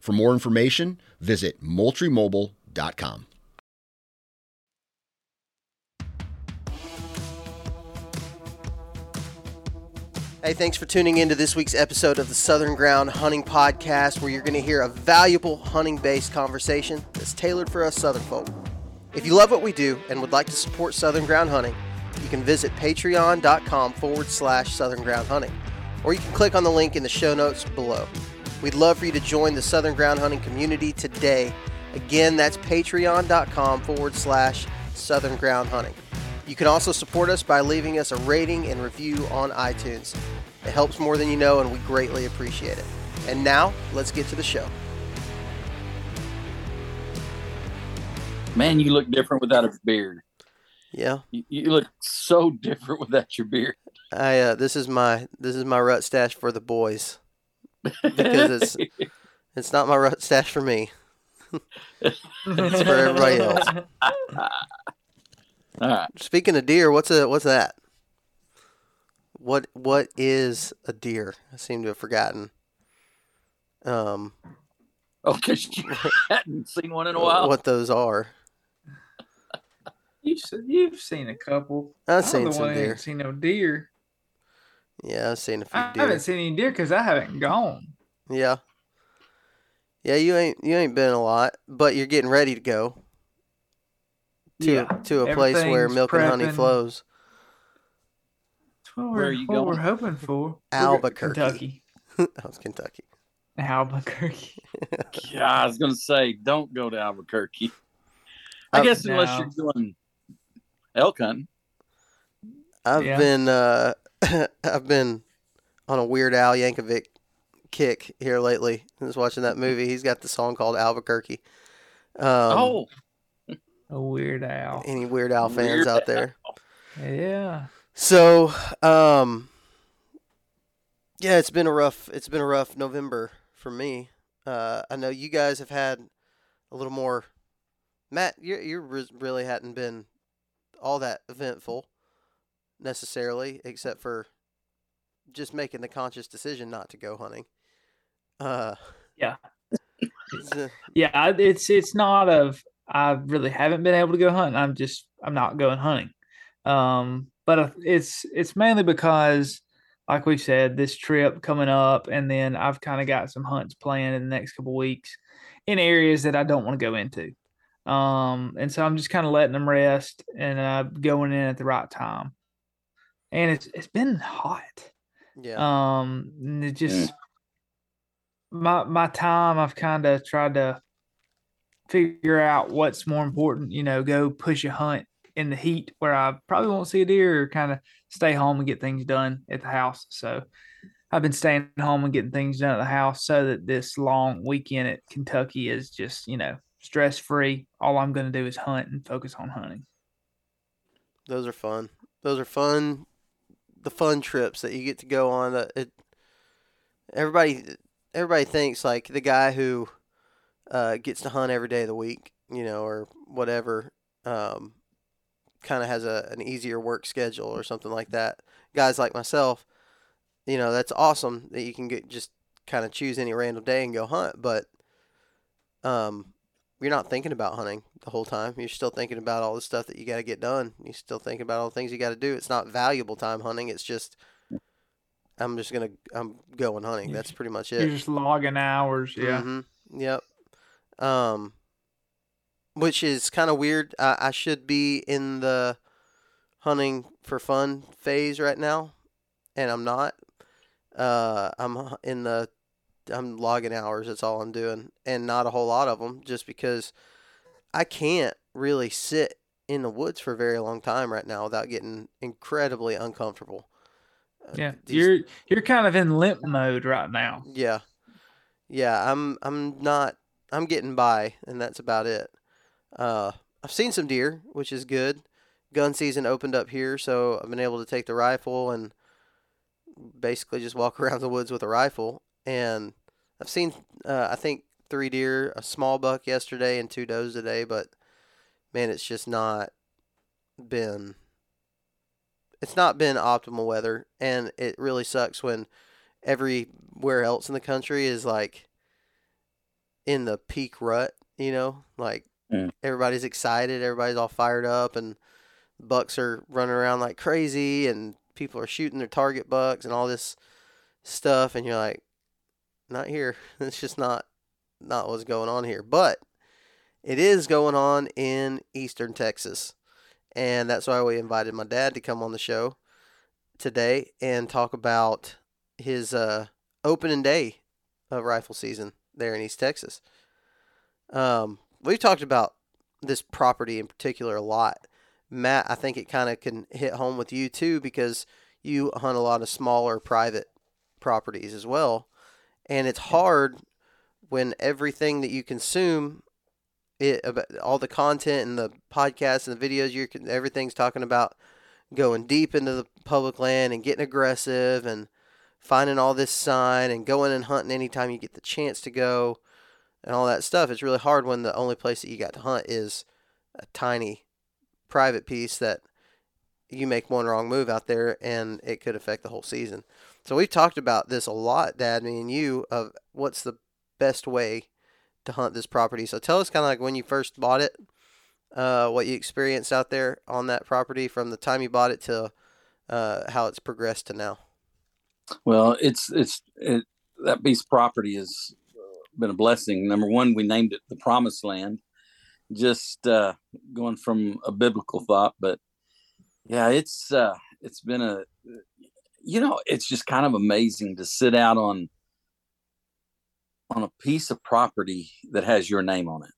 For more information, visit moultriemobile.com. Hey, thanks for tuning in to this week's episode of the Southern Ground Hunting Podcast, where you're going to hear a valuable hunting based conversation that's tailored for us Southern folk. If you love what we do and would like to support Southern Ground Hunting, you can visit patreon.com forward slash Southern Ground Hunting, or you can click on the link in the show notes below. We'd love for you to join the Southern Ground Hunting community today. Again, that's patreon.com forward slash Southern Ground Hunting. You can also support us by leaving us a rating and review on iTunes. It helps more than you know, and we greatly appreciate it. And now, let's get to the show. Man, you look different without a beard. Yeah, You, you look so different without your beard. I uh, this is my this is my rut stash for the boys because it's it's not my rut stash for me. it's for everybody else. All right. Speaking of deer, what's a what's that? What what is a deer? I seem to have forgotten. Um, Oh, because you hadn't seen one in a while. what those are? You've you've seen a couple. I've I'm seen the some one deer. ain't seen no deer. Yeah, I've seen a few I deer. haven't seen any deer because I haven't gone. Yeah, yeah, you ain't you ain't been a lot, but you're getting ready to go to Yeah, to a place where everything's milk and honey flows. That's what Where we're, you what going? we're hoping for. We're Albuquerque. Kentucky. that was Kentucky. Albuquerque. Yeah, I was going to say, don't go to Albuquerque. I Uh, guess unless no. you're doing elk hunting. I've Yeah. been uh I've been on a Weird Al Yankovic kick here lately. I was watching that movie. He's got the song called Albuquerque. Um, oh, A weird Al. any Weird Al fans Weird out there? Yeah. So, um, yeah, it's been a rough. It's been a rough November for me. Uh, I know you guys have had a little more. Matt, you you re- really hadn't been all that eventful necessarily, except for just making the conscious decision not to go hunting. Uh, Yeah. uh, Yeah. It's it's not of I really haven't been able to go hunting. I'm just I'm not going hunting. Um, but it's it's mainly because, like we said, this trip coming up, and then I've kind of got some hunts planned in the next couple weeks in areas that I don't want to go into. Um, and so I'm just kind of letting them rest and uh, going in at the right time. And it's it's been hot. yeah, Um, and it just my my time. I've kind of tried to figure out what's more important. You know, go push a hunt in the heat where I probably won't see a deer, or kind of stay home and get things done at the house. So I've been staying home and getting things done at the house so that this long weekend at Kentucky is just, you know, stress free. All I'm going to do is hunt and focus on hunting. Those are fun. Those are fun. The fun trips that you get to go on. That it. Everybody, everybody thinks like the guy who uh, gets to hunt every day of the week, you know, or whatever. Um, kind of has a an easier work schedule or something like that. Guys like myself, you know, that's awesome that you can get just kind of choose any random day and go hunt, but um, you're not thinking about hunting the whole time. You're still thinking about all the stuff that you got to get done. You're still thinking about all the things you got to do. It's not valuable time hunting. It's just I'm just gonna I'm going hunting. That's pretty much it. You're just logging hours. Yeah. Mm-hmm. Yep. Um, which is kind of weird. I, I should be in the hunting for fun phase right now, and I'm not. Uh, I'm in the I'm logging hours. That's all I'm doing, and not a whole lot of them, just because I can't really sit in the woods for a very long time right now without getting incredibly uncomfortable. Uh, yeah, these, you're you're kind of in limp mode right now. Yeah, yeah. I'm I'm not. I'm getting by, and that's about it. Uh, I've seen some deer, which is good. Gun season opened up here, so I've been able to take the rifle and basically just walk around the woods with a rifle. And I've seen, uh, I think, three deer, a small buck yesterday, and two does today. But man, it's just not been. It's not been optimal weather, and it really sucks when everywhere else in the country is like in the peak rut. You know, like mm. everybody's excited, everybody's all fired up, and bucks are running around like crazy, and people are shooting their target bucks and all this stuff, and you're like, not here. It's just not not what's going on here. But it is going on in eastern Texas. And that's why we invited my dad to come on the show today and talk about his uh, opening day of rifle season there in East Texas. Um, we've talked about this property in particular a lot. Matt, I think it kind of can hit home with you too because you hunt a lot of smaller private properties as well. And it's hard when everything that you consume it about all the content and the podcasts and the videos you everything's talking about going deep into the public land and getting aggressive and finding all this sign and going and hunting anytime you get the chance to go and all that stuff. It's really hard when the only place that you got to hunt is a tiny private piece that you make one wrong move out there and it could affect the whole season. So we've talked about this a lot, Dad, me and you, of what's the best way to hunt this property. So tell us kind of like when you first bought it, uh, what you experienced out there on that property from the time you bought it to uh, how it's progressed to now. Well, it's it's it, that piece of property has been a blessing. Number one, we named it the Promised Land, just uh, going from a biblical thought. But yeah, it's uh, it's been a you know it's just kind of amazing to sit out on on a piece of property that has your name on it.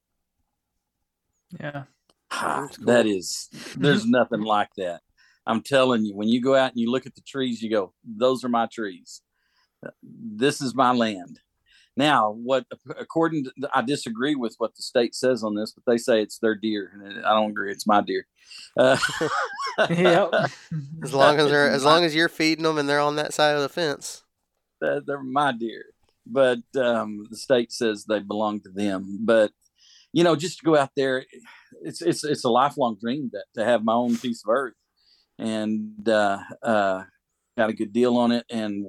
Yeah. Ah, cool. That is, there's nothing like that. I'm telling you, when you go out and you look at the trees, you go, those are my trees. This is my land. Now, what according to, I disagree with what the state says on this, but they say it's their deer, and I don't agree. It's my deer. Uh, yep. As long as they're as long as you're feeding them and they're on that side of the fence, they're, they're my deer but um, the state says they belong to them. But you know, just to go out there, it's it's it's a lifelong dream that to have my own piece of earth, and uh, uh, got a good deal on it, and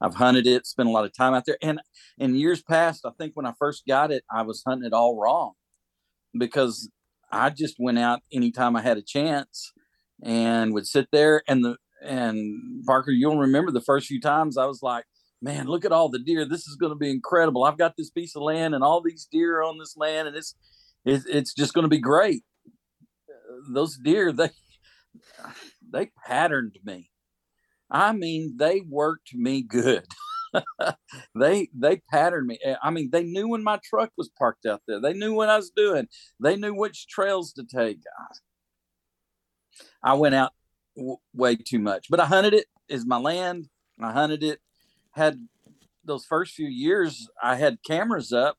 I've hunted it, spent a lot of time out there, and in years past, I think when I first got it, I was hunting it all wrong because I just went out anytime I had a chance and would sit there and the and Parker, you'll remember the first few times I was like, man, look at all the deer. This is going to be incredible. I've got this piece of land and all these deer on this land, and it's it's, it's just going to be great. Those deer, they they patterned me. I mean, they worked me good. they they patterned me. Eh, I mean, they knew when my truck was parked out there. They knew what I was doing. They knew which trails to take. I went out w- way too much, but I hunted it. Is my land. I hunted it had those first few years, I had cameras up.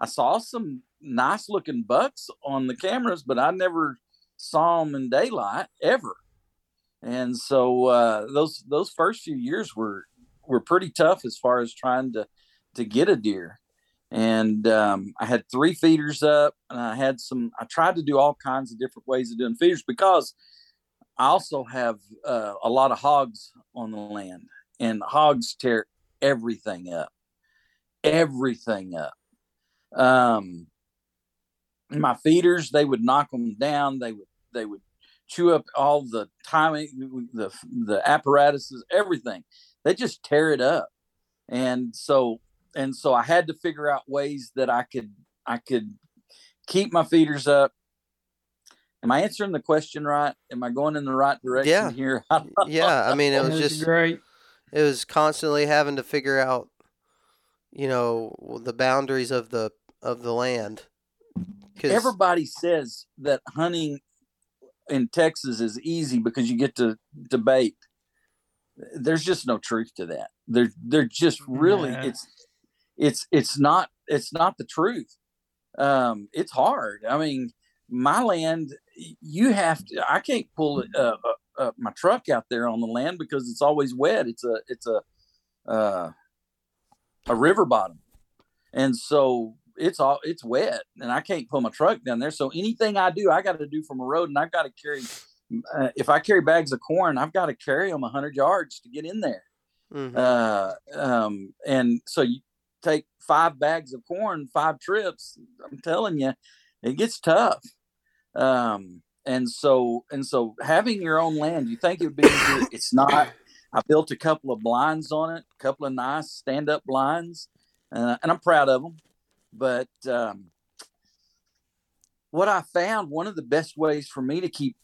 I saw some nice looking bucks on the cameras, but I never saw them in daylight ever. And so uh, those those first few years were were pretty tough as far as trying to to get a deer. And um, I had three feeders up, and I had some. I tried to do all kinds of different ways of doing feeders because I also have uh, a lot of hogs on the land, and hogs tear everything up, everything up. Um, my feeders, they would knock them down. They would they would chew up all the timing, the the apparatuses, everything. They just tear it up, and so and so I had to figure out ways that I could I could keep my feeders up. Am I answering the question right? Am I going in the right direction Yeah. here? Yeah, I mean, it was just great. it was constantly having to figure out, you know, the boundaries of the of the land. everybody says that hunting in Texas is easy because you get to debate. There's just no truth to that. They're they're just really Yeah. it's it's it's not it's not the truth. Um, it's hard. I mean, my land, you have to. I can't pull uh, uh, uh, my truck out there on the land because it's always wet. It's a it's a uh, a river bottom, and so it's all it's wet, and I can't pull my truck down there. So anything I do, I got to do from a road, and I've got to carry. Uh, if I carry bags of corn, I've got to carry them hundred yards to get in there. Mhm. Uh, um, and so you take five bags of corn, five trips. I'm telling you, it gets tough. Um, and so and so having your own land, you think it would be easier. It's not. I built a couple of blinds on it, a couple of nice stand-up blinds, uh, and I'm proud of them. But um, what I found, one of the best ways for me to keep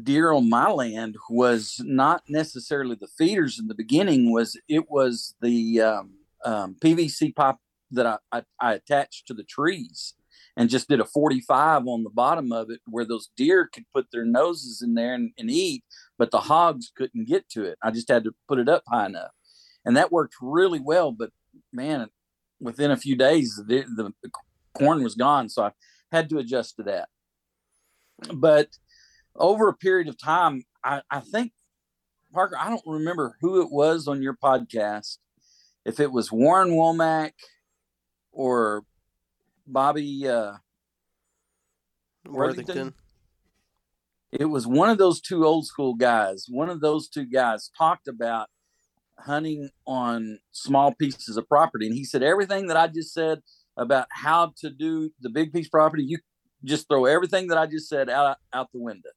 deer on my land was not necessarily the feeders in the beginning was it was the um, um, pvc pipe that I, I, I attached to the trees and just did a 45 on the bottom of it where those deer could put their noses in there and, and eat but the hogs couldn't get to it. I just had to put it up high enough. And that worked really well but man within a few days the, the, the corn was gone so i had to adjust to that but over a period of time, I, I think Parker, I don't remember who it was on your podcast, if it was Warren Womack or Bobby uh, Worthington. Worthington. It was one of those two old school guys. One of those two guys talked about hunting on small pieces of property, and he said everything that I just said about how to do the big piece property, you just throw everything that I just said out out the window.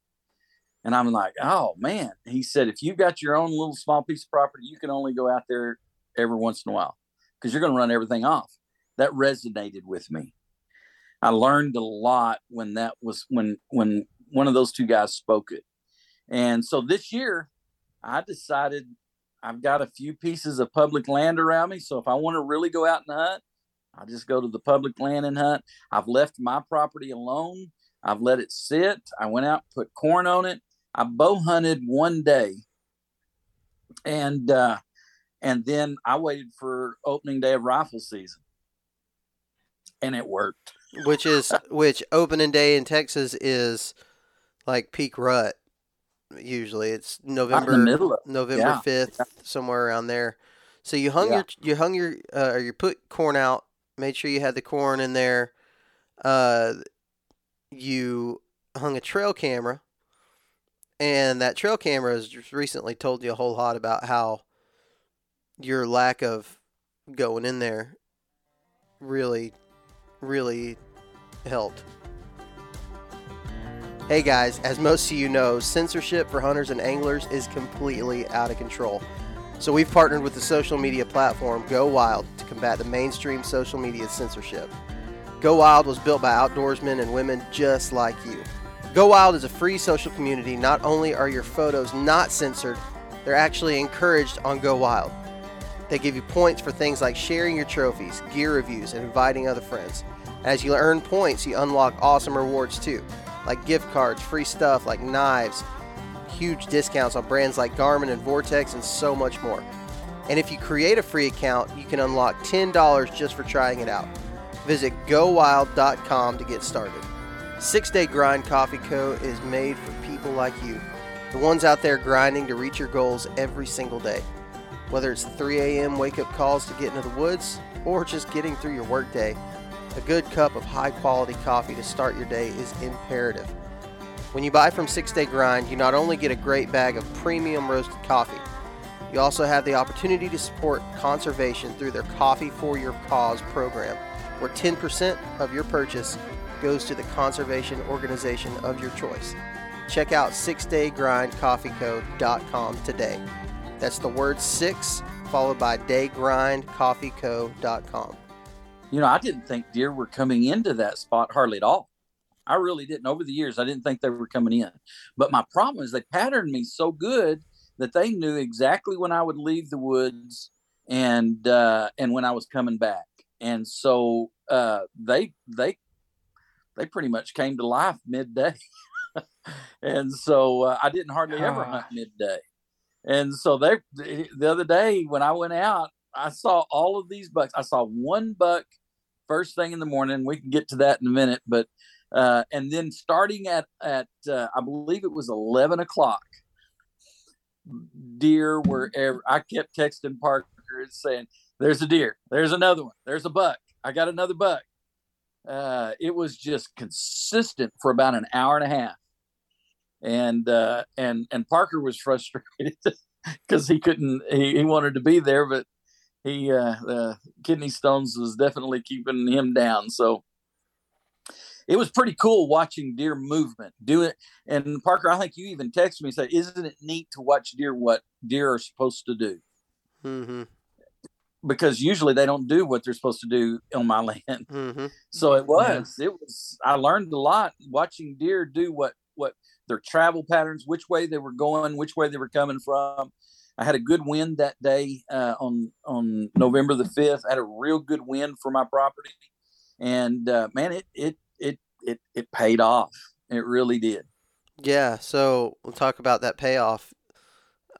And I'm like, oh man. He said, if you've got your own little small piece of property, you can only go out there every once in a while because you're going to run everything off. That resonated with me. I learned a lot when that was when when one of those two guys spoke it. And so this year, I decided I've got a few pieces of public land around me. So if I want to really go out and hunt, I just go to the public land and hunt. I've left my property alone. I've let it sit. I went out, put corn on it. I bow hunted one day, and uh, and then I waited for opening day of rifle season, and it worked. which is which opening day in Texas is like peak rut. Usually it's November of- November yeah, fifth, somewhere around there. So you hung Yeah. your you hung your uh, or you put corn out. Made sure you had the corn in there. Uh, you hung a trail camera, and that trail camera has just recently told you a whole lot about how your lack of going in there really, really helped. Hey guys, as most of you know, censorship for hunters and anglers is completely out of control. So we've partnered with the social media platform Go Wild to combat the mainstream social media censorship. Go Wild was built by outdoorsmen and women just like you. Go Wild is a free social community. Not only are your photos not censored, they're actually encouraged on Go Wild. They give you points for things like sharing your trophies, gear reviews, and inviting other friends. As you earn points, you unlock awesome rewards too, like gift cards, free stuff like knives, huge discounts on brands like Garmin and Vortex, and so much more. And if you create a free account, you can unlock $10 just for trying it out. Visit gowild.com to get started. Six Day Grind Coffee Co. is made for people like you, the ones out there grinding to reach your goals every single day. Whether it's the 3 a.m. wake up calls to get into the woods or just getting through your workday, a good cup of high quality coffee to start your day is imperative. When you buy from Six Day Grind, you not only get a great bag of premium roasted coffee, you also have the opportunity to support conservation through their Coffee for Your Cause program, where 10% of your purchase goes to the conservation organization of your choice. Check out 6daygrindcoffeeco.com today. That's the word 6 followed by daygrindcoffeeco.com. You know, I didn't think deer were coming into that spot hardly at all. I really didn't. Over the years, I didn't think they were coming in. But my problem is they patterned me so good that they knew exactly when I would leave the woods and uh, and when I was coming back. And so uh, they they they pretty much came to life midday. and so uh, I didn't hardly ever hunt midday. And so they the other day when I went out, I saw all of these bucks. I saw one buck first thing in the morning. We can get to that in a minute, but uh, and then starting at at uh, I believe it was eleven o'clock, deer wherever. I kept texting Parker and saying, "There's a deer. There's another one. There's a buck. I got another buck." Uh, it was just consistent for about an hour and a half, and uh, and and Parker was frustrated because he couldn't. He, he wanted to be there, but he uh, the kidney stones was definitely keeping him down. So it was pretty cool watching deer movement do it and parker i think you even texted me and said isn't it neat to watch deer what deer are supposed to do Mm-hmm. because usually they don't do what they're supposed to do on my land Mm-hmm. so it was it was i learned a lot watching deer do what what their travel patterns which way they were going which way they were coming from i had a good wind that day uh, on on november the 5th I had a real good wind for my property and uh, man it it it it it paid off it really did Yeah, so we'll talk about that payoff.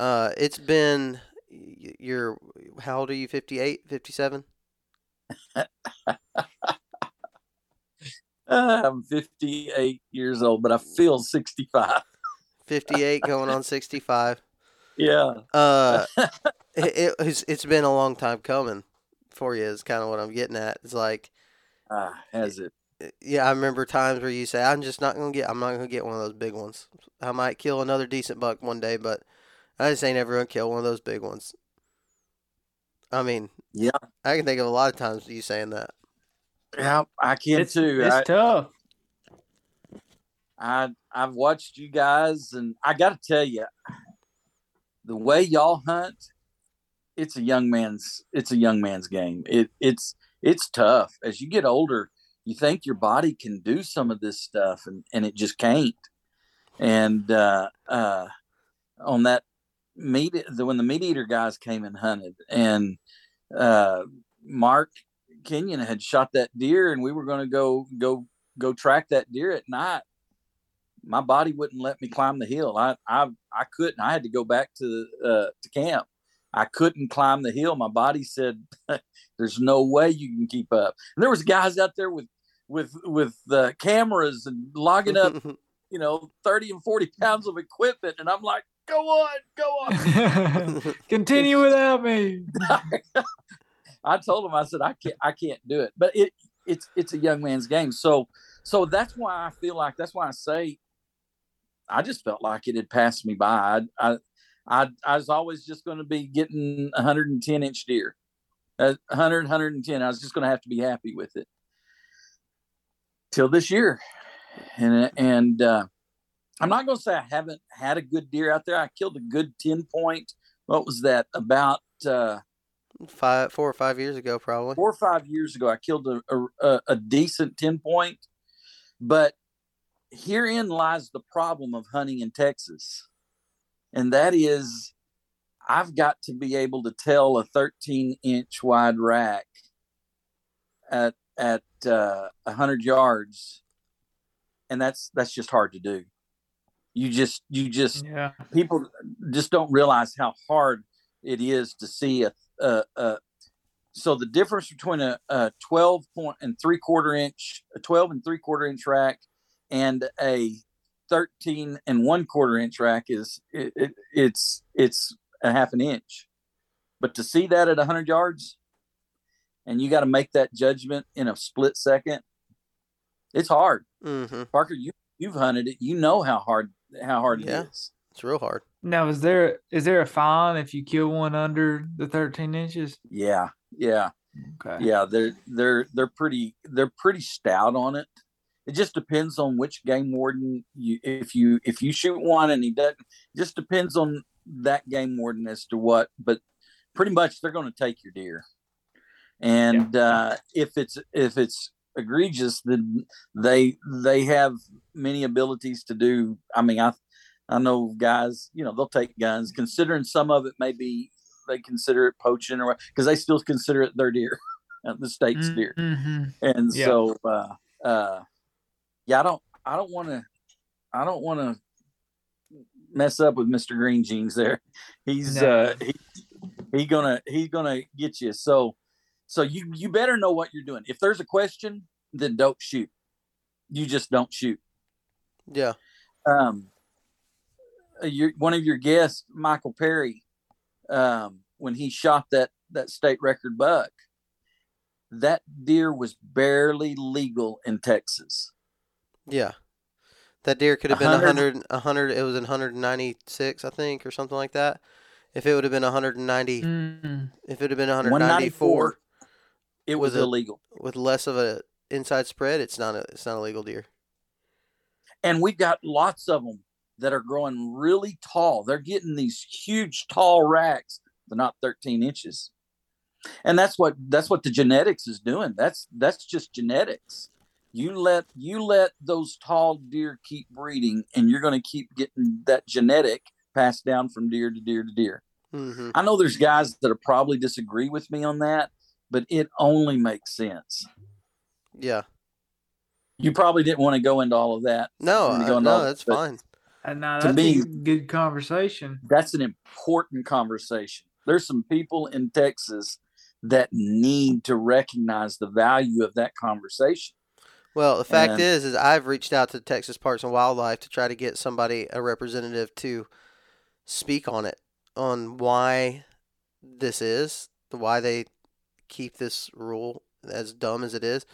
Uh, it's been you're how old are you? 58, 57? Uh, i'm 58 years old but i feel 65 58 going on 65. Yeah Uh, it, it, it's, it's been a long time coming for you is kind of what I'm getting at. It's like, ah, has it yeah, I remember times where you say, I'm just not going to get, I'm not going to get one of those big ones. I might kill another decent buck one day, but I just ain't ever going to kill one of those big ones. I mean, Yeah. I can think of a lot of times you saying that. yeah i can It's, too it's I, tough. I I've watched you guys, and I got to tell you, the way y'all hunt, it's a young man's it's a young man's game. It it's it's tough. As you get older, you think your body can do some of this stuff, and and it just can't. And uh, uh, on that meat, the when the meat eater guys came and hunted, and uh, Mark Kenyon had shot that deer, and we were to go go go track that deer at night my body wouldn't let me climb the hill. I I I couldn't. I had to go back to uh, to camp. I couldn't climb the hill. My body said, "There's no way you can keep up." And there was guys out there with with with uh, cameras and logging up, you know, thirty and forty pounds of equipment, and I'm like, "Go on, go on." Continue without me. I told him, I said, I can't, I can't do it. But it, it's, it's a young man's game. So, so that's why I feel like that's why I say, I just felt like it had passed me by. I, I, I, I was always just going to be getting 110 inch deer, uh, 100, 110. I was just going to have to be happy with it till this year. And, and, uh, I'm not going to say I haven't had a good deer out there. I killed a good 10 point. What was that about? Uh, five, four or five years ago, probably. four or five years ago, I killed a, a, a decent 10 point. But herein lies the problem of hunting in Texas. And that is, I've got to be able to tell a 13 inch wide rack at, at uh, 100 yards. And that's, that's just hard to do. You just, you just, Yeah. people just don't realize how hard it is to see a, a, a so the difference between a, a 12 point and three quarter inch, a 12 and three quarter inch rack and a 13 and one quarter inch rack is it, it, it's it's a half an inch. But to see that at 100 yards and you got to make that judgment in a split second, it's hard. Mm-hmm. Parker, you you've hunted it. You know how hard how hard Yeah. it is. It's real hard. Now, is there is there a fine if you kill one under the 13 inches? Yeah, yeah, Okay. yeah. They're they're they're pretty they're pretty stout on it. It just depends on which game warden you if you if you shoot one and he doesn't. It just depends on that game warden as to what. But pretty much they're going to take your deer, and uh, if it's if it's egregious, then they they have many abilities to do. I mean, I I know guys, you know, they'll take guns, considering some of it may be they consider it poaching or because they still consider it their deer, the state's deer, Mhm. and Yeah. so uh, uh, yeah, I don't I don't want to I don't want to mess up with Mister Green Jeans there. He's No. uh, he he gonna he's gonna get you. So so you you better know what you're doing. If there's a question, then don't shoot. You just don't shoot. Yeah. Um, your one of your guests, Michael Perry, um, when he shot that that state record buck, that deer was barely legal in Texas. Yeah. That deer could have been 100 100, 100, it was in 196, I think, or something like that. If it would have been 190, Mm. if it had been 194, 194 it was illegal. with less of a inside spread, it's not a it's not a legal deer. and we've got lots of them that are growing really tall. They're getting these huge tall racks. They're not 13 inches. And that's what that's what the genetics is doing. That's that's just genetics. You let you let those tall deer keep breeding and you're going to keep getting that genetic passed down from deer to deer to deer. hmm I know there's guys that are probably disagree with me on that, but it only makes sense. Yeah. You probably didn't want to go into all of that. No, When I- no, all- that's fine. And now To that's me- a good conversation. that's an important conversation. There's some people in Texas that need to recognize the value of that conversation. Well, the fact And- is, is I've reached out to Texas Parks and Wildlife to try to get somebody, a representative, to speak on it, on why this is, the why they keep this rule as dumb as it is,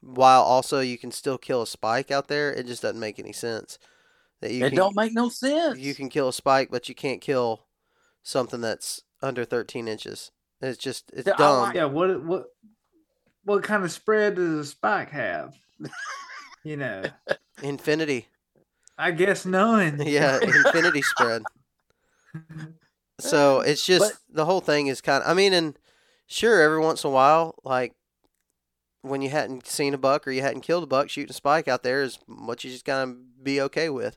while also you can still kill a spike out there. It just doesn't make any sense. That you it can, don't make no sense. you can kill a spike, but you can't kill something that's under 13 inches. It's just it's Yeah, dumb. like- Yeah. What what what kind of spread does a spike have? you know, Infinity, I guess none. yeah, infinity spread. So it's just But- the whole thing is kind of. I mean, and sure, every once in a while, like when you hadn't seen a buck or you hadn't killed a buck, shooting a spike out there is what you just gotta be okay with.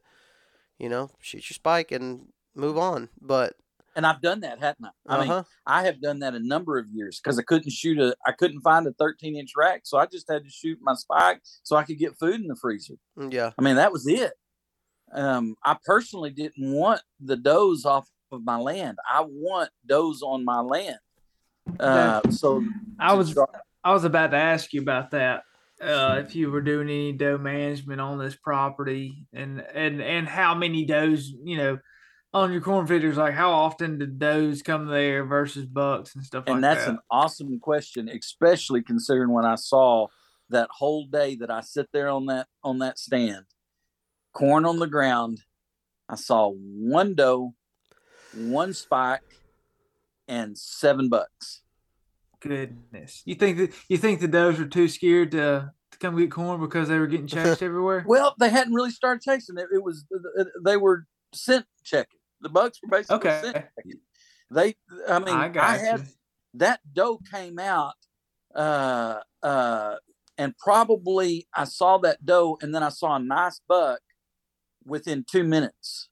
You know, shoot your spike and move on. But and I've done that, hadn't I? I uh mean, I have done that a number of years because I couldn't shoot a, I couldn't find a 13 inch rack, so I just had to shoot my spike so I could get food in the freezer. mm, yeah, I mean, that was it. Um, I personally didn't want the does off of my land. I want does on my land. Uh, so I was I was about to ask you about that. Uh, if you were doing any doe management on this property, and and and how many does you know on your corn feeders? Like how often do does come there versus bucks and stuff like that? and like that's that? an awesome question, especially considering when I saw that whole day that I sit there on that on that stand, corn on the ground. I saw one doe, one spike, and seven bucks. Goodness, you think that you think the does were too scared to, to come get corn because they were getting chased everywhere? Well, they hadn't really started chasing it. It was they were scent checking. The bucks were basically Okay. They, I mean, I I, had that doe came out, uh, uh, and probably I saw that doe, and then I saw a nice buck within two minutes,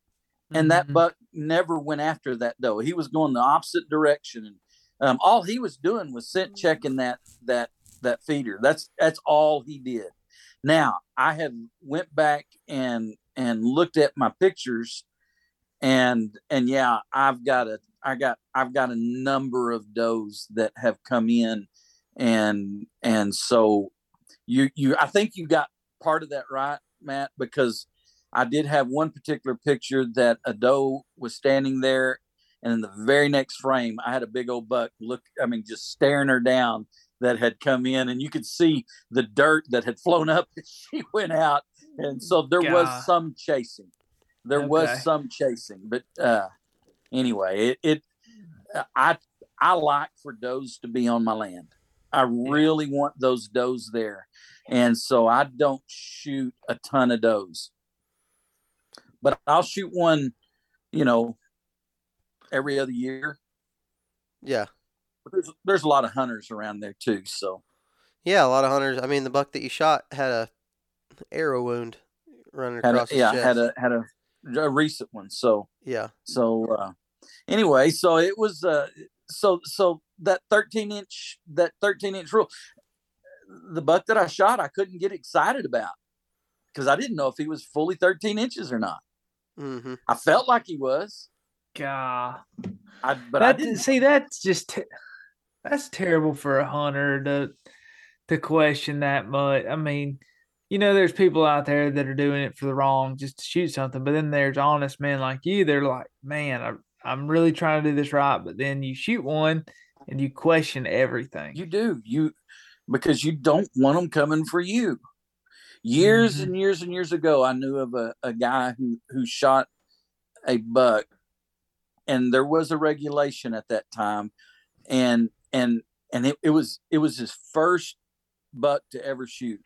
and that Mhm. buck never went after that doe. He was going the opposite direction, and um, all he was doing was scent checking that that that feeder. That's that's all he did. Now I have went back and and looked at my pictures, and and yeah, I've got a I got I've got a number of does that have come in, and and so you you I think you got part of that right, Matt, because I did have one particular picture that a doe was standing there, and in the very next frame, I had a big old buck look. I mean, just staring her down that had come in, and you could see the dirt that had flown up as she went out, and so there God. was some chasing. There Okay. was some chasing, but uh, anyway, it, it I I like for does to be on my land. I really want those does there, and so I don't shoot a ton of does, but I'll shoot one, you know, every other year. Yeah. But there's there's a lot of hunters around there too, so Yeah, a lot of hunters. I mean, the buck that you shot had a arrow wound running had a, across his yeah chest. had a had a, a recent one. So yeah. so uh, anyway, so it was uh, so so that 13 inch that 13 inch rule, the buck that I shot, I couldn't get excited about because I didn't know if he was fully 13 inches or not. Mm-hmm. I felt like he was, God, I but I didn't. see that's just te- that's terrible for a hunter to to question that much. I mean, you know, there's people out there that are doing it for the wrong, just to shoot something. But then there's honest men like you. They're like, man, I, I'm really trying to do this right. But then you shoot one and you question everything. You do you because you don't want them coming for you. Years Mhm. and years and years ago, I knew of a, a guy who who shot a buck, and there was a regulation at that time, and and and it, it was it was his first buck to ever shoot,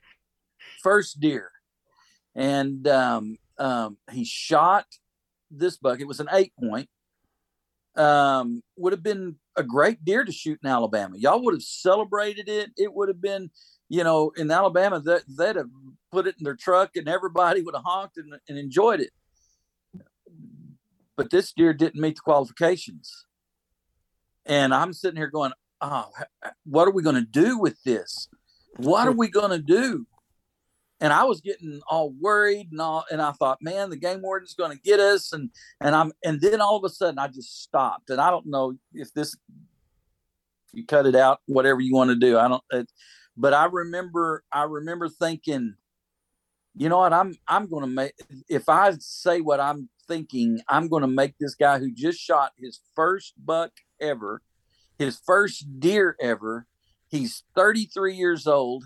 first deer, and um, um, he shot this buck. It was an eight point. Um, would have been a great deer to shoot in Alabama. Y'all would have celebrated it. It would have been, you know, in Alabama that they'd have put it in their truck and everybody would have honked and, and enjoyed it. But this deer didn't meet the qualifications. And I'm sitting here going, oh, what are we going to do with this? What are we going to do? And I was getting all worried and all, and I thought, man, the game warden's going to get us. And and I'm and then all of a sudden I just stopped. And I don't know if this you cut it out, whatever you want to do. I don't. It, but I remember I remember thinking, you know what? I'm I'm going to make if I say what I'm thinking, I'm going to make this guy who just shot his first buck ever, his first deer ever. He's 33 years old.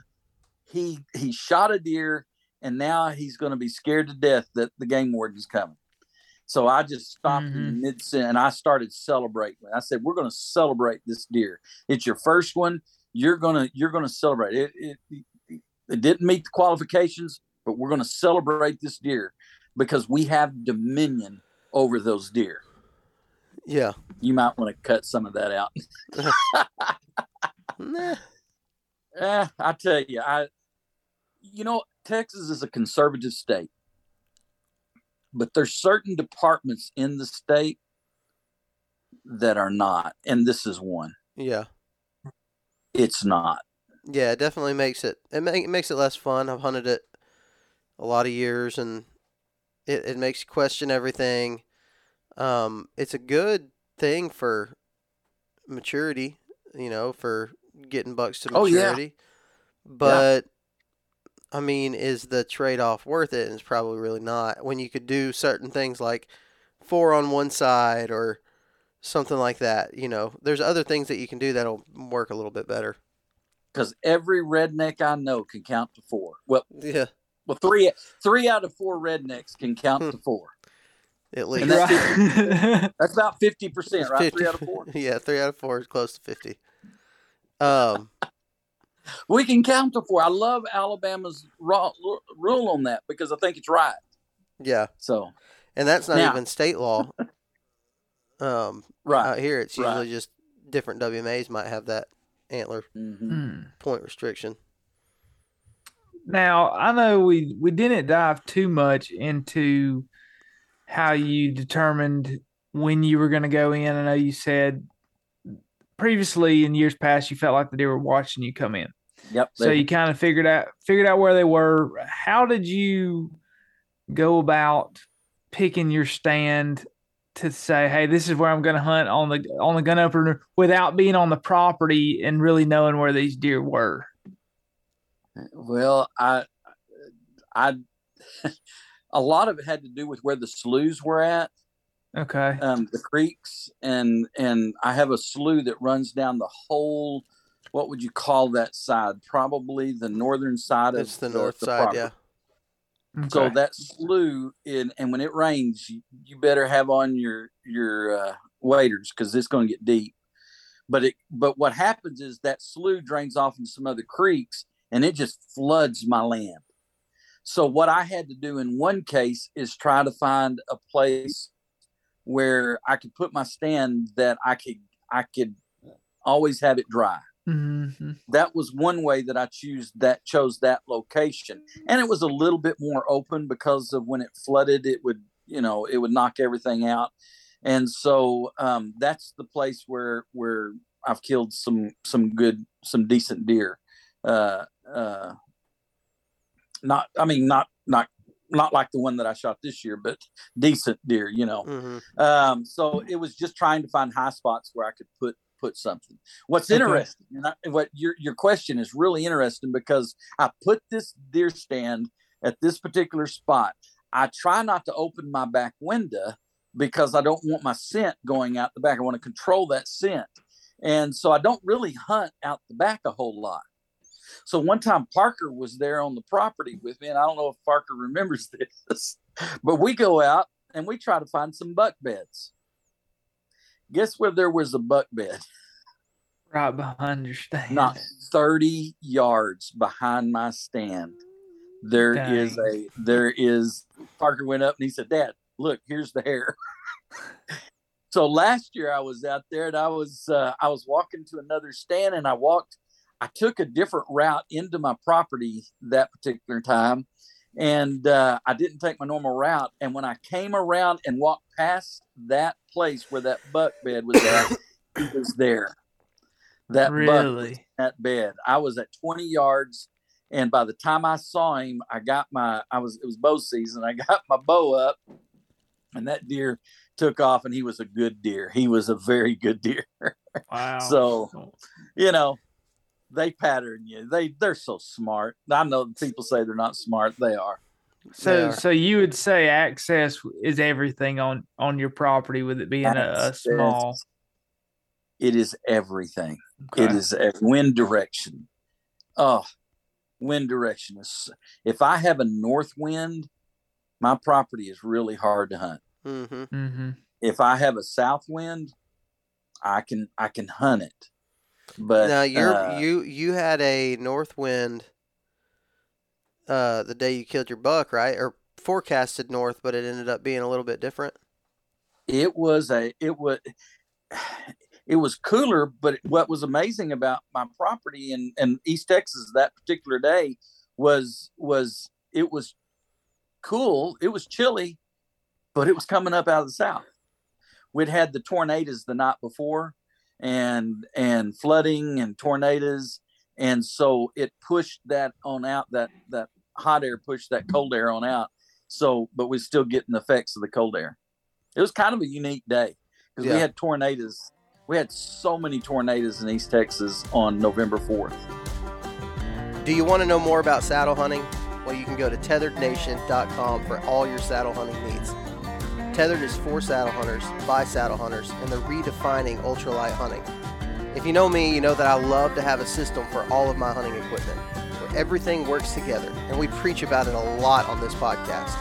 He he shot a deer, and now he's going to be scared to death that the game warden's coming. So I just stopped in mid and I started celebrating. I said, "We're going to celebrate this deer. It's your first one. You're gonna you're gonna celebrate it. It, it, it didn't meet the qualifications, but we're going to celebrate this deer because we have dominion over those deer. Yeah. You might want to cut some of that out. Nah. Eh, I tell you, I, you know, Texas is a conservative state, but there's certain departments in the state that are not, and this is one. Yeah. It's not. Yeah, it definitely makes it it, make, it makes it less fun. I've hunted it a lot of years and it, it makes you question everything. Um, it's a good thing for maturity, you know, for getting bucks to Oh, yeah. maturity. But I mean, is the trade off worth it? And it's probably really not. When you could do certain things like four on one side or something like that, you know, there's other things that you can do that'll work a little bit better. Because every redneck I know can count to four. Well, Yeah. well, three three out of four rednecks can count to four. At least. that's Right. That's about fifty percent, right? 50 Three out of four. yeah, three out of four is close to fifty. Um, We can count to four. I love Alabama's ru- rule on that because I think it's right. yeah, So and that's not Now- even state law. Um, right. out here, it's right. usually just different WMAs might have that antler Mhm. Hmm. point restriction. Now I know we we didn't dive too much into how you determined when you were going to go in. I know you said previously in years past you felt like the deer were watching you come in, Yep. so you kind of figured out figured out where they were. How did you go about picking your stand to say, hey, this is where I'm going to hunt on the on the gun opener without being on the property and really knowing where these deer were? Well, I, I, a lot of it had to do with where the sloughs were at. Okay. Um, the creeks and and I have a slough that runs down the whole. What would you call that side? Probably the northern side It's of the north side, property. yeah. So that slough in, and when it rains, you, you better have on your your uh, waders because it's going to get deep. But it but what happens is that slough drains off into some other creeks, and it just floods my land. So what I had to do in one case is try to find a place where I could put my stand that I could I could always have it dry Mhm. that was one way that I choose that chose that location. And it was a little bit more open because of when it flooded, it would, you know, it would knock everything out. And so um, that's the place where where I've killed some some good some decent deer. Uh, uh, not I mean not not not like the one that I shot this year, but decent deer, you know. hmm Um, so it was just trying to find high spots where I could put put something. What's Okay. interesting, and I, what your your question is really interesting because I put this deer stand at this particular spot. I try not to open my back window because I don't want my scent going out the back. I want to control that scent, and so I don't really hunt out the back a whole lot. So one time Parker was there on the property with me, and I don't know if Parker remembers this, but we go out and we try to find some buck beds. Guess where there was a buck bed? Right behind your stand. Not 30 yards behind my stand. There is Dang. a there is Parker went up and he said, Dad, look, here's the hair. so last year I was out there and I was uh, I was walking to another stand and I walked I took a different route into my property that particular time and uh, I didn't take my normal route and when I came around and walked past that place where that buck bed was at he was there that really. that bed. I was at 20 yards, and by the time I saw him, I got my I was it was bow season. I got my bow up, and that deer took off, and he was a good deer. He was a very good deer. Wow. So you know, they pattern you. They they're so smart. I know people say they're not smart. They are. They So, are. so you would say access is everything on on your property, with it being a, a small. It is everything. It Okay. is a wind direction. Oh, wind direction is. If I have a north wind, my property is really hard to hunt. hmm Mm-hmm. If I have a south wind, I can I can hunt it. But now you're uh, you you had a north wind uh the day you killed your buck right? Or forecasted north but it ended up being a little bit different? It was a it was it was cooler but what was amazing about my property in, in east texas that particular day was was it was cool it was chilly but it was coming up out of the south. We'd had the tornadoes the night before and and flooding and tornadoes. And so it pushed that on out that that hot air pushed that cold air on out. So but we're still getting the effects of the cold air. It was kind of a unique day because Yeah. we had tornadoes. We had so many tornadoes in east texas on november 4th do you want to know more about saddle hunting? Well you can go to tetherednation.com for all your saddle hunting needs tethered is for saddle hunters by saddle hunters and they're redefining ultralight hunting if you know me you know that i love to have a system for all of my hunting equipment where everything works together and we preach about it a lot on this podcast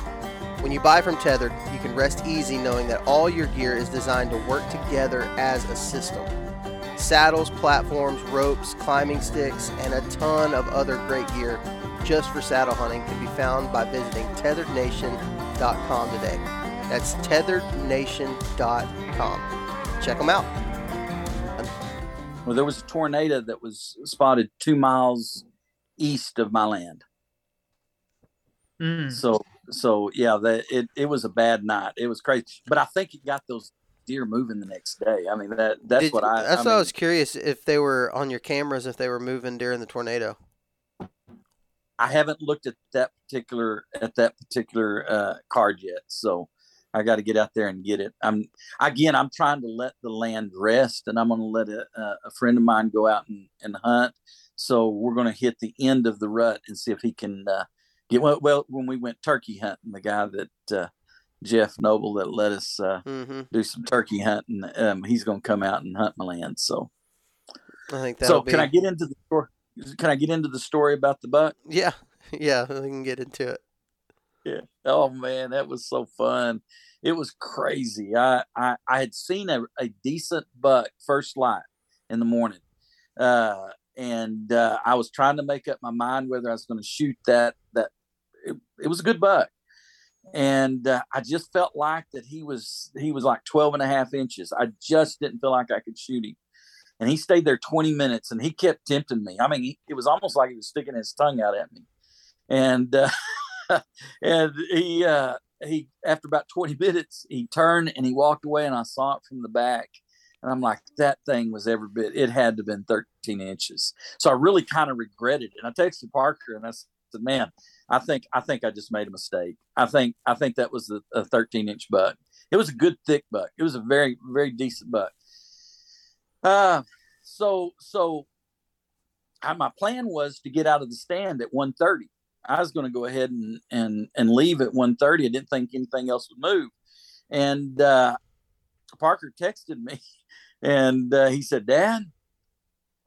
When you buy from Tethered, you can rest easy knowing that all your gear is designed to work together as a system. Saddles, platforms, ropes, climbing sticks, and a ton of other great gear just for saddle hunting can be found by visiting tetherednation.com today. That's tetherednation.com. Check them out. well there was a tornado that was spotted two miles east of my land Mm. So so yeah, that it it was a bad night. It was crazy, but I think it got those deer moving the next day. I mean that that's Did- what I. That's I what I was curious if they were on your cameras if they were moving during the tornado. I haven't looked at that particular at that particular uh, card yet, so I got to get out there and get it. I'm again. I'm trying to let the land rest, and I'm going to let a, a friend of mine go out and, and hunt. So we're going to hit the end of the rut and see if he can uh, get well. Well, when we went turkey hunting, the guy that uh, Jeff Noble that let us uh, mm-hmm. do some turkey hunting, um, he's going to come out and hunt my land. So I think that. so. Be... Can I get into the story? Can I get into the story about the buck? Yeah, yeah, we can get into it. Yeah. Oh man, that was so fun. It was crazy. I I, I had seen a, a decent buck first light in the morning, uh, and uh, I was trying to make up my mind whether I was going to shoot that. That it, it was a good buck, and uh, I just felt like that he was he was like 12 and a half inches. I just didn't feel like I could shoot him. And he stayed there 20 minutes and he kept tempting me. I mean, he, it was almost like he was sticking his tongue out at me. And uh, and he uh, he after about 20 minutes he turned and he walked away and I saw it from the back. And I'm like that thing was every bit it had to have been 13 inches. So I really kind of regretted it. And I texted Parker and I said man I think I think I just made a mistake. I think I think that was a, a 13 inch buck. It was a good thick buck. It was a very very decent buck. Uh so so I, my plan was to get out of the stand at 1:30 I was going to go ahead and and and leave at 1.30. I didn't think anything else would move. And uh, Parker texted me, and uh, he said, "Dad,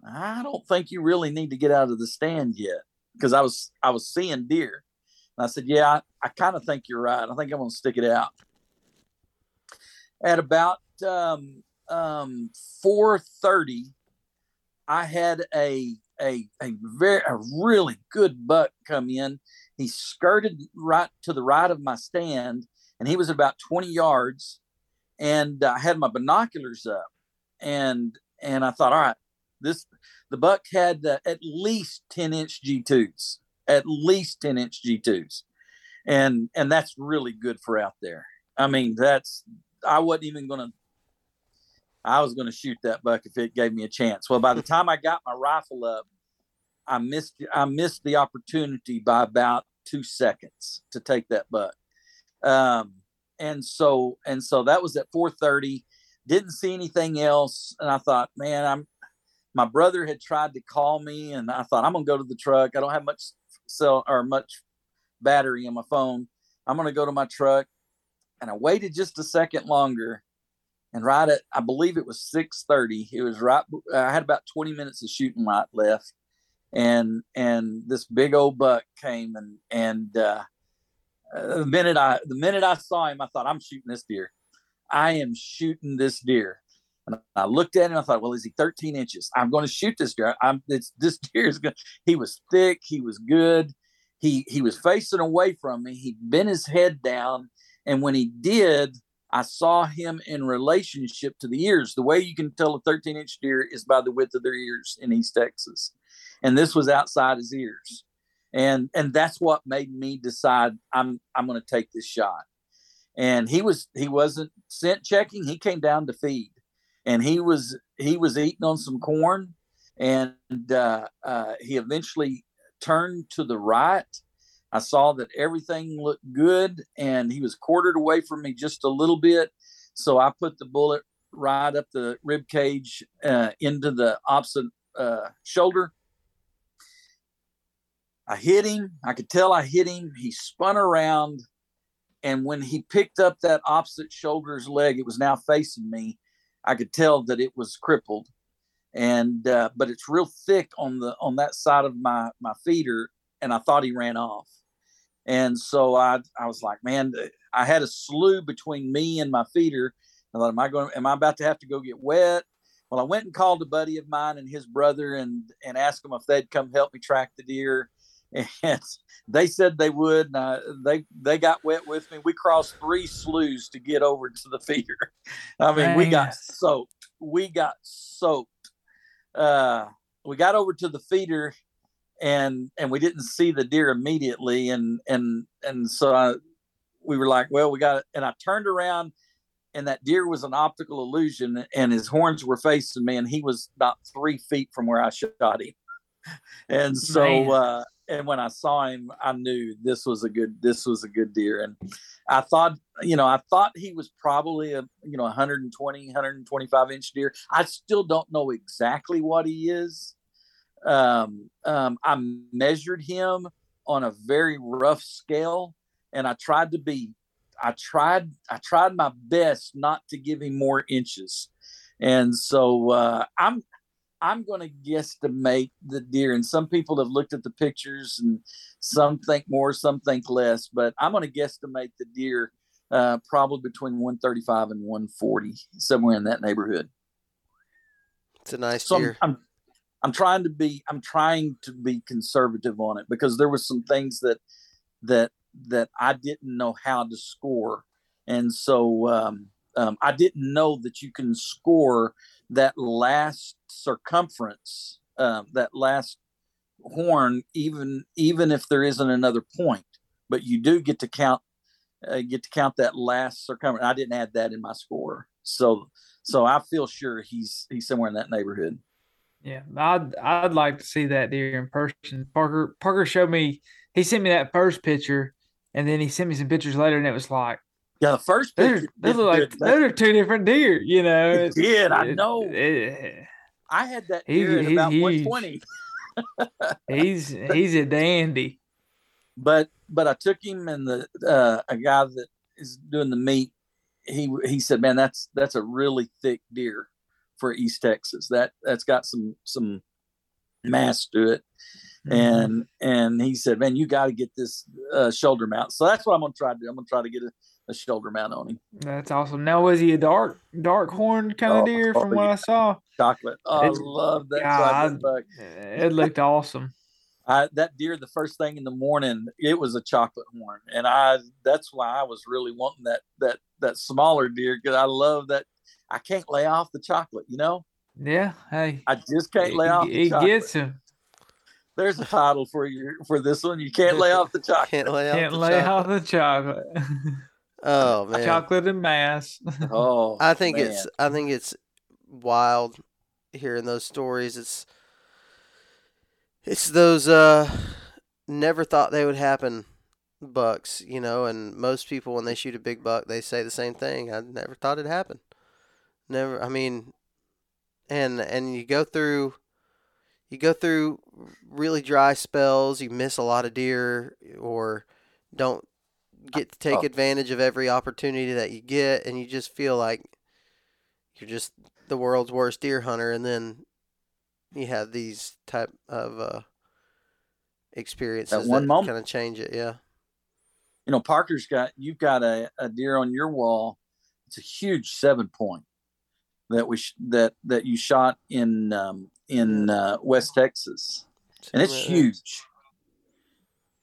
I don't think you really need to get out of the stand yet because I was I was seeing deer." And I said, "Yeah, I, I kind of think you're right. I think I'm going to stick it out." At about um, um, 4:30, I had a a a very a really good buck come in. He skirted right to the right of my stand, and he was about 20 yards. And I had my binoculars up, and and I thought, all right, this the buck had uh, at least 10 inch G2s, at least 10 inch G2s, and and that's really good for out there. I mean, that's I wasn't even going to I was going to shoot that buck if it gave me a chance. Well, by the time I got my rifle up, I missed I missed the opportunity by about two seconds to take that buck. Um, and so and so that was at 4:30. Didn't see anything else, and I thought, man, I'm. My brother had tried to call me, and I thought I'm gonna go to the truck. I don't have much cell or much battery in my phone. I'm gonna go to my truck, and I waited just a second longer and right at I believe it was six thirty. It was right. I had about twenty minutes of shooting light left, and and this big old buck came and and uh, the minute I the minute I saw him, I thought I'm shooting this deer. I am shooting this deer. And I looked at him. I thought, well, is he 13 inches? I'm going to shoot this deer. I'm it's, this deer is good. He was thick. He was good. He he was facing away from me. He bent his head down, and when he did, I saw him in relationship to the ears. The way you can tell a 13 inch deer is by the width of their ears in East Texas. And this was outside his ears. And and that's what made me decide I'm I'm gonna take this shot. And he was he wasn't scent checking, he came down to feed. And he was he was eating on some corn and uh, uh, he eventually turned to the right I saw that everything looked good and he was quartered away from me just a little bit. So I put the bullet right up the rib cage uh, into the opposite uh, shoulder. I hit him. I could tell I hit him. He spun around. And when he picked up that opposite shoulder's leg, it was now facing me. I could tell that it was crippled. And uh, but it's real thick on the on that side of my my feeder, and I thought he ran off. And so I, I was like, man, I had a slough between me and my feeder. I thought, am I going? Am I about to have to go get wet? Well, I went and called a buddy of mine and his brother and and asked them if they'd come help me track the deer. And they said they would. And I, they they got wet with me. We crossed three sloughs to get over to the feeder. I mean, we got soaked. We got soaked. Uh, we got over to the feeder and and we didn't see the deer immediately and and and so I, we were like well we got it and i turned around and that deer was an optical illusion and his horns were facing me and he was about three feet from where i shot him and so uh, and when I saw him, I knew this was a good this was a good deer. And I thought, you know, I thought he was probably a you know 120, 125 inch deer. I still don't know exactly what he is. Um, um, I measured him on a very rough scale, and I tried to be, I tried, I tried my best not to give him more inches. And so uh, I'm I'm going to guesstimate the deer. And some people have looked at the pictures and some think more, some think less, but I'm going to guesstimate the deer uh, probably between 135 and 140, somewhere in that neighborhood. It's a nice so deer. I'm, I'm, I'm trying to be, I'm trying to be conservative on it because there was some things that, that, that I didn't know how to score. And so um, um, I didn't know that you can score that last circumference, um, that last horn, even even if there isn't another point, but you do get to count uh, get to count that last circumference. I didn't add that in my score, so so I feel sure he's he's somewhere in that neighborhood. Yeah, I'd I'd like to see that deer in person. Parker Parker showed me he sent me that first picture, and then he sent me some pictures later, and it was like yeah, the first picture. Those are like those are two different deer. You know, it did I know? It, I had that deer at about one twenty. he's he's a dandy. But but I took him and the uh, a guy that is doing the meat. He he said, "Man, that's that's a really thick deer for East Texas. That that's got some some mass to it." Mm-hmm. And and he said, "Man, you got to get this uh, shoulder mount." So that's what I'm gonna try to do. I'm gonna try to get a a shoulder mount on him. That's awesome. Now, was he a dark, dark horn kind of oh, deer from what I saw? Chocolate. Oh, I love that God, chocolate It looked awesome. I, that deer, the first thing in the morning, it was a chocolate horn, and I that's why I was really wanting that that that smaller deer because I love that. I can't lay off the chocolate, you know. Yeah. Hey. I just can't lay off. It gets him. There's a title for you for this one. You can't lay off the chocolate. can't lay off. Can't the lay chocolate. off the chocolate. Oh man, chocolate and mass. oh, I think man. it's I think it's wild hearing those stories. It's it's those uh never thought they would happen bucks, you know, and most people when they shoot a big buck, they say the same thing. I never thought it'd happen. Never. I mean, and and you go through you go through really dry spells, you miss a lot of deer or don't get to take oh. advantage of every opportunity that you get, and you just feel like you're just the world's worst deer hunter, and then you have these type of uh, experiences that, that kind of change it. Yeah. You know, Parker's got you've got a, a deer on your wall. It's a huge seven point that we sh- that that you shot in um, in uh, West Texas, and it's huge.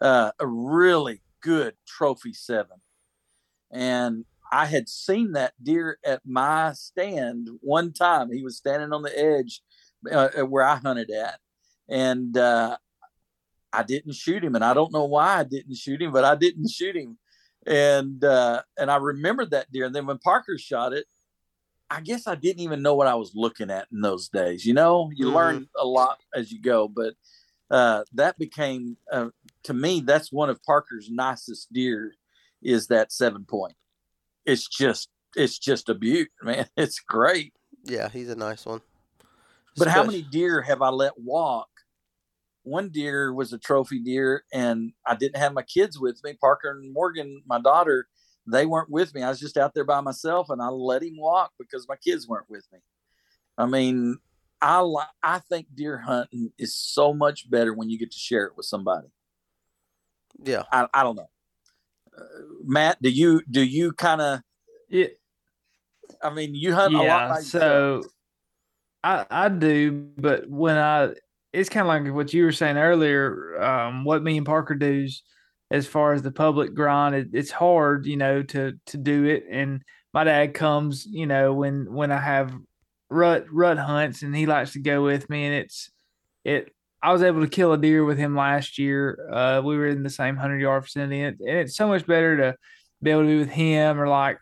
Uh, a really good trophy seven. And I had seen that deer at my stand one time. He was standing on the edge uh, where I hunted at. And uh, I didn't shoot him. And I don't know why I didn't shoot him, but I didn't shoot him. And uh, and I remembered that deer. And then when Parker shot it, I guess I didn't even know what I was looking at in those days. You know, you mm-hmm. learn a lot as you go, but uh, that became uh, to me that's one of Parker's nicest deer is that seven point. It's just it's just a beaut, man. It's great. Yeah, he's a nice one. But how many deer have I let walk? One deer was a trophy deer, and I didn't have my kids with me. Parker and Morgan, my daughter, they weren't with me. I was just out there by myself, and I let him walk because my kids weren't with me. I mean, I like I think deer hunting is so much better when you get to share it with somebody. Yeah, I, I don't know. Uh, Matt, do you do you kind of? Yeah. I mean, you hunt yeah, a lot. Like so I I do, but when I it's kind of like what you were saying earlier. Um, what me and Parker do's as far as the public grind, it, it's hard, you know, to to do it. And my dad comes, you know, when when I have rut rut hunts, and he likes to go with me. And it's it. I was able to kill a deer with him last year. Uh, we were in the same hundred yard vicinity, and, and it's so much better to be able to be with him or like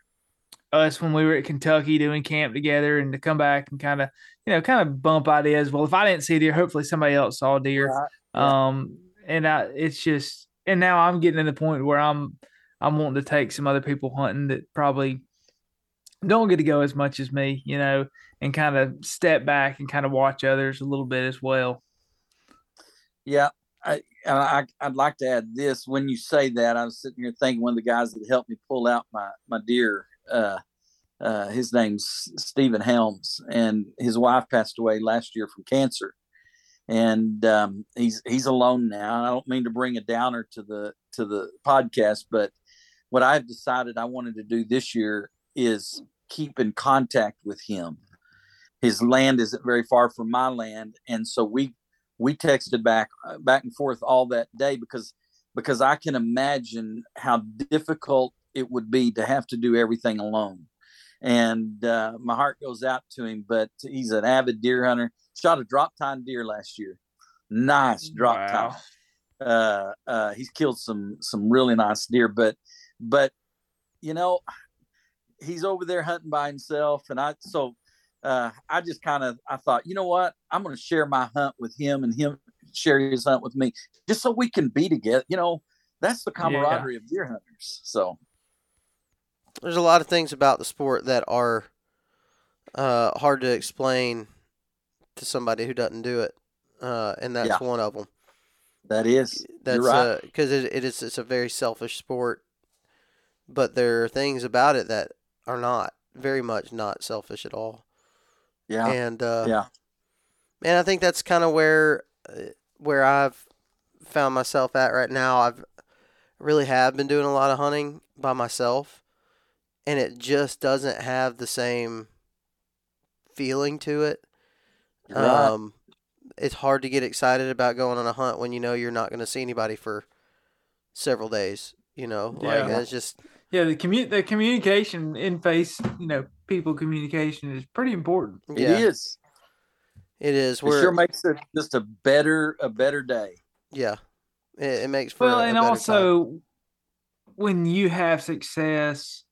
us when we were at Kentucky doing camp together, and to come back and kind of you know kind of bump ideas. Well, if I didn't see deer, hopefully somebody else saw deer. Right. Um, and I, it's just, and now I'm getting to the point where I'm, I'm wanting to take some other people hunting that probably don't get to go as much as me, you know, and kind of step back and kind of watch others a little bit as well. Yeah, I, I I'd like to add this. When you say that, I was sitting here thinking one of the guys that helped me pull out my my deer. Uh, uh, his name's Stephen Helms, and his wife passed away last year from cancer, and um, he's he's alone now. I don't mean to bring a downer to the to the podcast, but what I've decided I wanted to do this year is keep in contact with him. His land isn't very far from my land, and so we we texted back uh, back and forth all that day because because I can imagine how difficult it would be to have to do everything alone. And uh, my heart goes out to him, but he's an avid deer hunter. Shot a drop tine deer last year. Nice drop wow. tine. Uh, uh, he's killed some some really nice deer, but but you know he's over there hunting by himself, and I so uh, I just kind of I thought, you know what, I'm going to share my hunt with him, and him share his hunt with me, just so we can be together. You know, that's the camaraderie yeah. of deer hunters. So there's a lot of things about the sport that are uh, hard to explain to somebody who doesn't do it, uh, and that's yeah. one of them. That is that's right. because uh, it, it is it's a very selfish sport, but there are things about it that are not very much not selfish at all. Yeah. And uh, yeah, and I think that's kind of where uh, where I've found myself at right now. I've really have been doing a lot of hunting by myself, and it just doesn't have the same feeling to it. Right. Um, it's hard to get excited about going on a hunt when you know you're not going to see anybody for several days. You know, yeah. like it's just yeah. The commu- the communication in face, you know, people communication is pretty important. It yeah. is. It is. It sure makes it just a better a better day. Yeah, it, it makes for well, a, and also time. when you have success,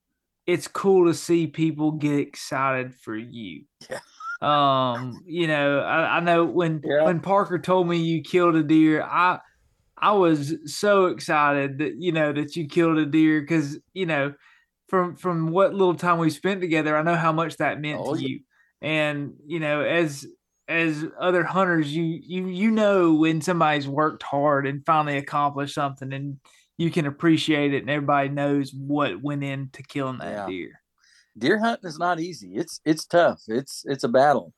it's cool to see people get excited for you. Yeah. Um, you know, I, I know when yeah. when Parker told me you killed a deer, I I was so excited that you know that you killed a deer because you know from from what little time we spent together, I know how much that meant oh, to you. And you know, as as other hunters, you you you know when somebody's worked hard and finally accomplished something, and you can appreciate it, and everybody knows what went into killing that yeah. deer. Deer hunting is not easy. It's it's tough. It's it's a battle,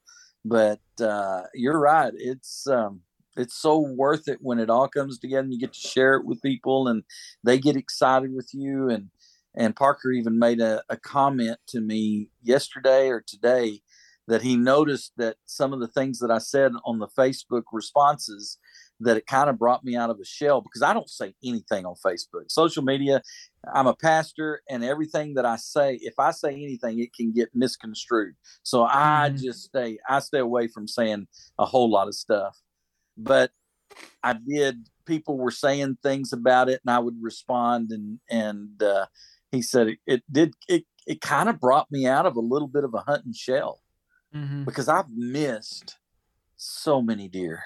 but uh, you're right. It's um, it's so worth it when it all comes together and you get to share it with people and they get excited with you and and Parker even made a, a comment to me yesterday or today that he noticed that some of the things that I said on the Facebook responses that it kind of brought me out of a shell because I don't say anything on Facebook. Social media, I'm a pastor and everything that I say, if I say anything, it can get misconstrued. So I mm-hmm. just stay I stay away from saying a whole lot of stuff. But I did people were saying things about it and I would respond and and uh he said it, it did it it kind of brought me out of a little bit of a hunting shell mm-hmm. because I've missed so many deer.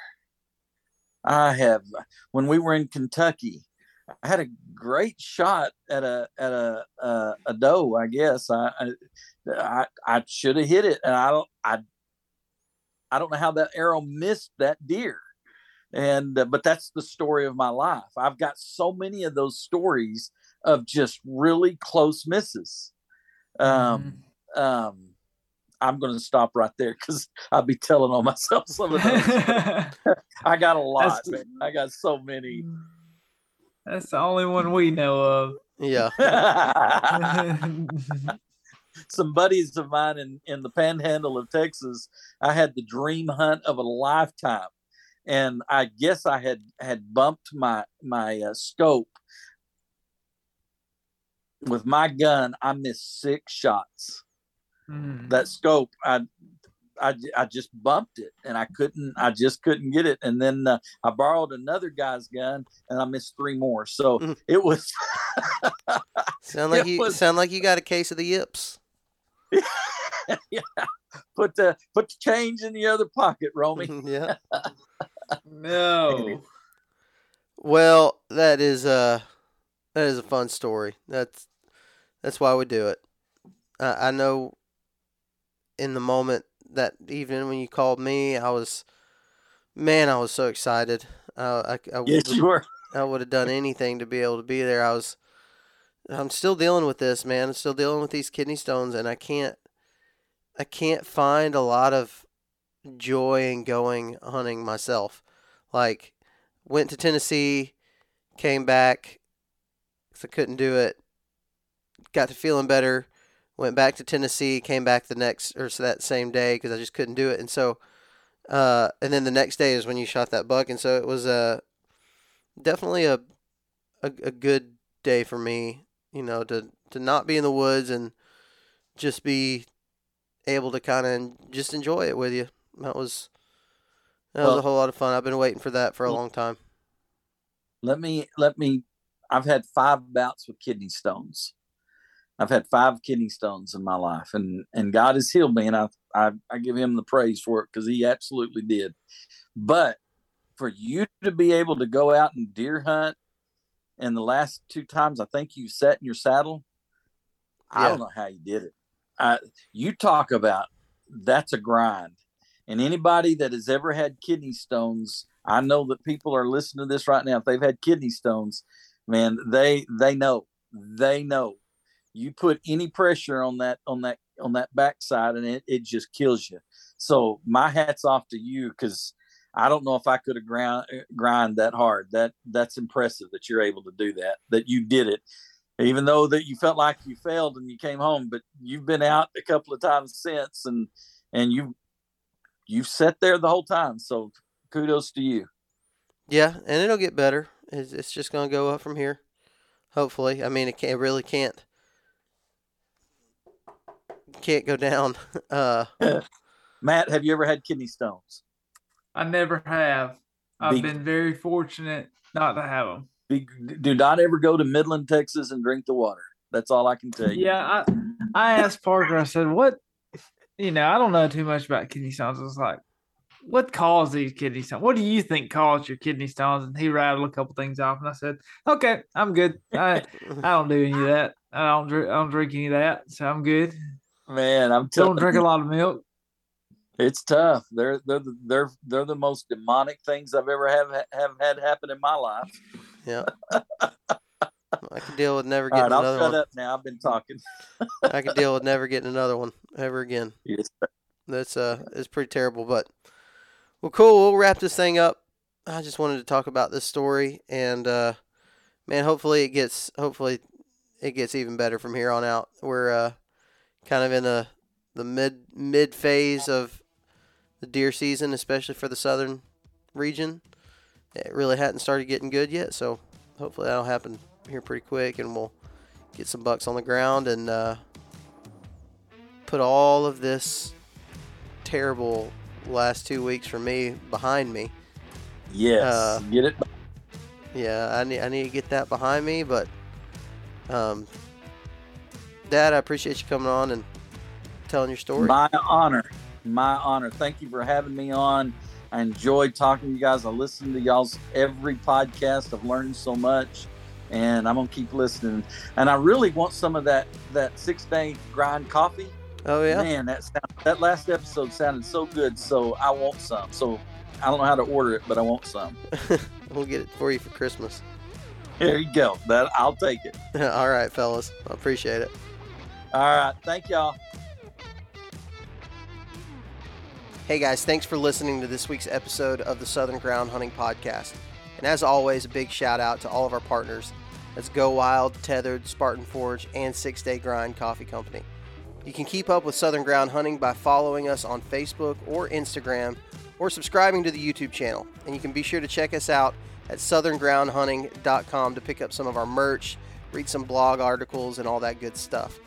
I have when we were in Kentucky, I had a great shot at a at a a, a doe. I guess I I, I should have hit it, and I don't I I don't know how that arrow missed that deer. And uh, but that's the story of my life. I've got so many of those stories of just really close misses. Um, mm. um, I'm going to stop right there because I'll be telling on myself some of those. I got a lot. Man. I got so many. That's the only one we know of. Yeah. some buddies of mine in, in the panhandle of Texas, I had the dream hunt of a lifetime. And I guess I had had bumped my my uh, scope with my gun, I missed six shots. Mm. That scope, I, I, I just bumped it and I couldn't, I just couldn't get it. And then uh, I borrowed another guy's gun and I missed three more. So mm. it was. sound like you was, sound like you got a case of the yips. yeah. Put the put the change in the other pocket, Romy. yeah. No. Well, that is uh that is a fun story. That's that's why we do it. I I know in the moment that evening when you called me, I was man, I was so excited. Uh, I I Yes, would- you were. I would have done anything to be able to be there. I was I'm still dealing with this, man. I'm still dealing with these kidney stones and I can't I can't find a lot of joy in going hunting myself. Like went to Tennessee, came back 'cause I couldn't do it. Got to feeling better, went back to Tennessee, came back the next or so that same day because I just couldn't do it. And so uh and then the next day is when you shot that buck and so it was uh definitely a, a a good day for me, you know, to to not be in the woods and just be able to kind of just enjoy it with you. That was that was a whole lot of fun. I've been waiting for that for a long time. let me let me i've had five bouts with kidney stones i've had five kidney stones in my life and and god has healed me and i i, I give him the praise for it because he absolutely did but for you to be able to go out and deer hunt and the last two times i think you sat in your saddle i don't know how you did it I, you talk about that's a grind and anybody that has ever had kidney stones I know that people are listening to this right now. If they've had kidney stones, man, they they know. They know. You put any pressure on that on that on that backside and it, it just kills you. So my hats off to you because I don't know if I could have grind grind that hard. That that's impressive that you're able to do that. That you did it. Even though that you felt like you failed and you came home, but you've been out a couple of times since and and you you've sat there the whole time. So kudos to you. Yeah, and it'll get better. It's, it's just going to go up from here. Hopefully. I mean, it, can't, it really can't can't go down. Uh Matt, have you ever had kidney stones? I never have. I've Be- been very fortunate not to have them. Be, do not ever go to Midland, Texas, and drink the water. That's all I can tell you. Yeah, I, I asked Parker. I said, "What? You know, I don't know too much about kidney stones." I was like, "What caused these kidney stones? What do you think caused your kidney stones?" And he rattled a couple things off, and I said, "Okay, I'm good. I I don't do any of that. I don't drink. I don't drink any of that, so I'm good. Man, I'm telling Don't drink a lot of milk. it's tough. They're they're the, they're they're the most demonic things I've ever have have had happen in my life. yeah. I can deal with never getting right, I'll another shut one. up now. I've been talking. I can deal with never getting another one ever again. Yes. That's uh it's pretty terrible, but well cool, we'll wrap this thing up. I just wanted to talk about this story and uh man, hopefully it gets hopefully it gets even better from here on out. We're uh kind of in a the mid mid phase of the deer season, especially for the southern region. It really hadn't started getting good yet, so hopefully that'll happen here pretty quick and we'll get some bucks on the ground and uh put all of this terrible last two weeks for me behind me. Yes. Uh, Get it. Yeah, I need I need to get that behind me, but um Dad, I appreciate you coming on and telling your story. My honor. My honor. Thank you for having me on. I enjoyed talking to you guys. I listen to y'all's every podcast. I've learned so much, and I'm gonna keep listening. And I really want some of that that six day grind coffee. oh yeah. Man, that sound, that last episode sounded so good. So I want some. So I don't know how to order it, but I want some. we'll get it for you for Christmas. There you go. That I'll take it. all right, fellas. I appreciate it. All right. Thank y'all. Hey guys, thanks for listening to this week's episode of the Southern Ground Hunting Podcast. And as always, a big shout out to all of our partners. That's Go Wild, Tethered, Spartan Forge, and Six Day Grind Coffee Company. You can keep up with Southern Ground Hunting by following us on Facebook or Instagram or subscribing to the YouTube channel. And you can be sure to check us out at southerngroundhunting.com to pick up some of our merch, read some blog articles, and all that good stuff.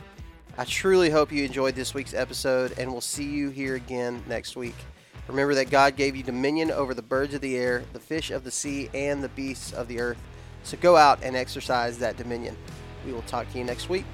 I truly hope you enjoyed this week's episode, and we'll see you here again next week. Remember that God gave you dominion over the birds of the air, the fish of the sea, and the beasts of the earth. So go out and exercise that dominion. We will talk to you next week.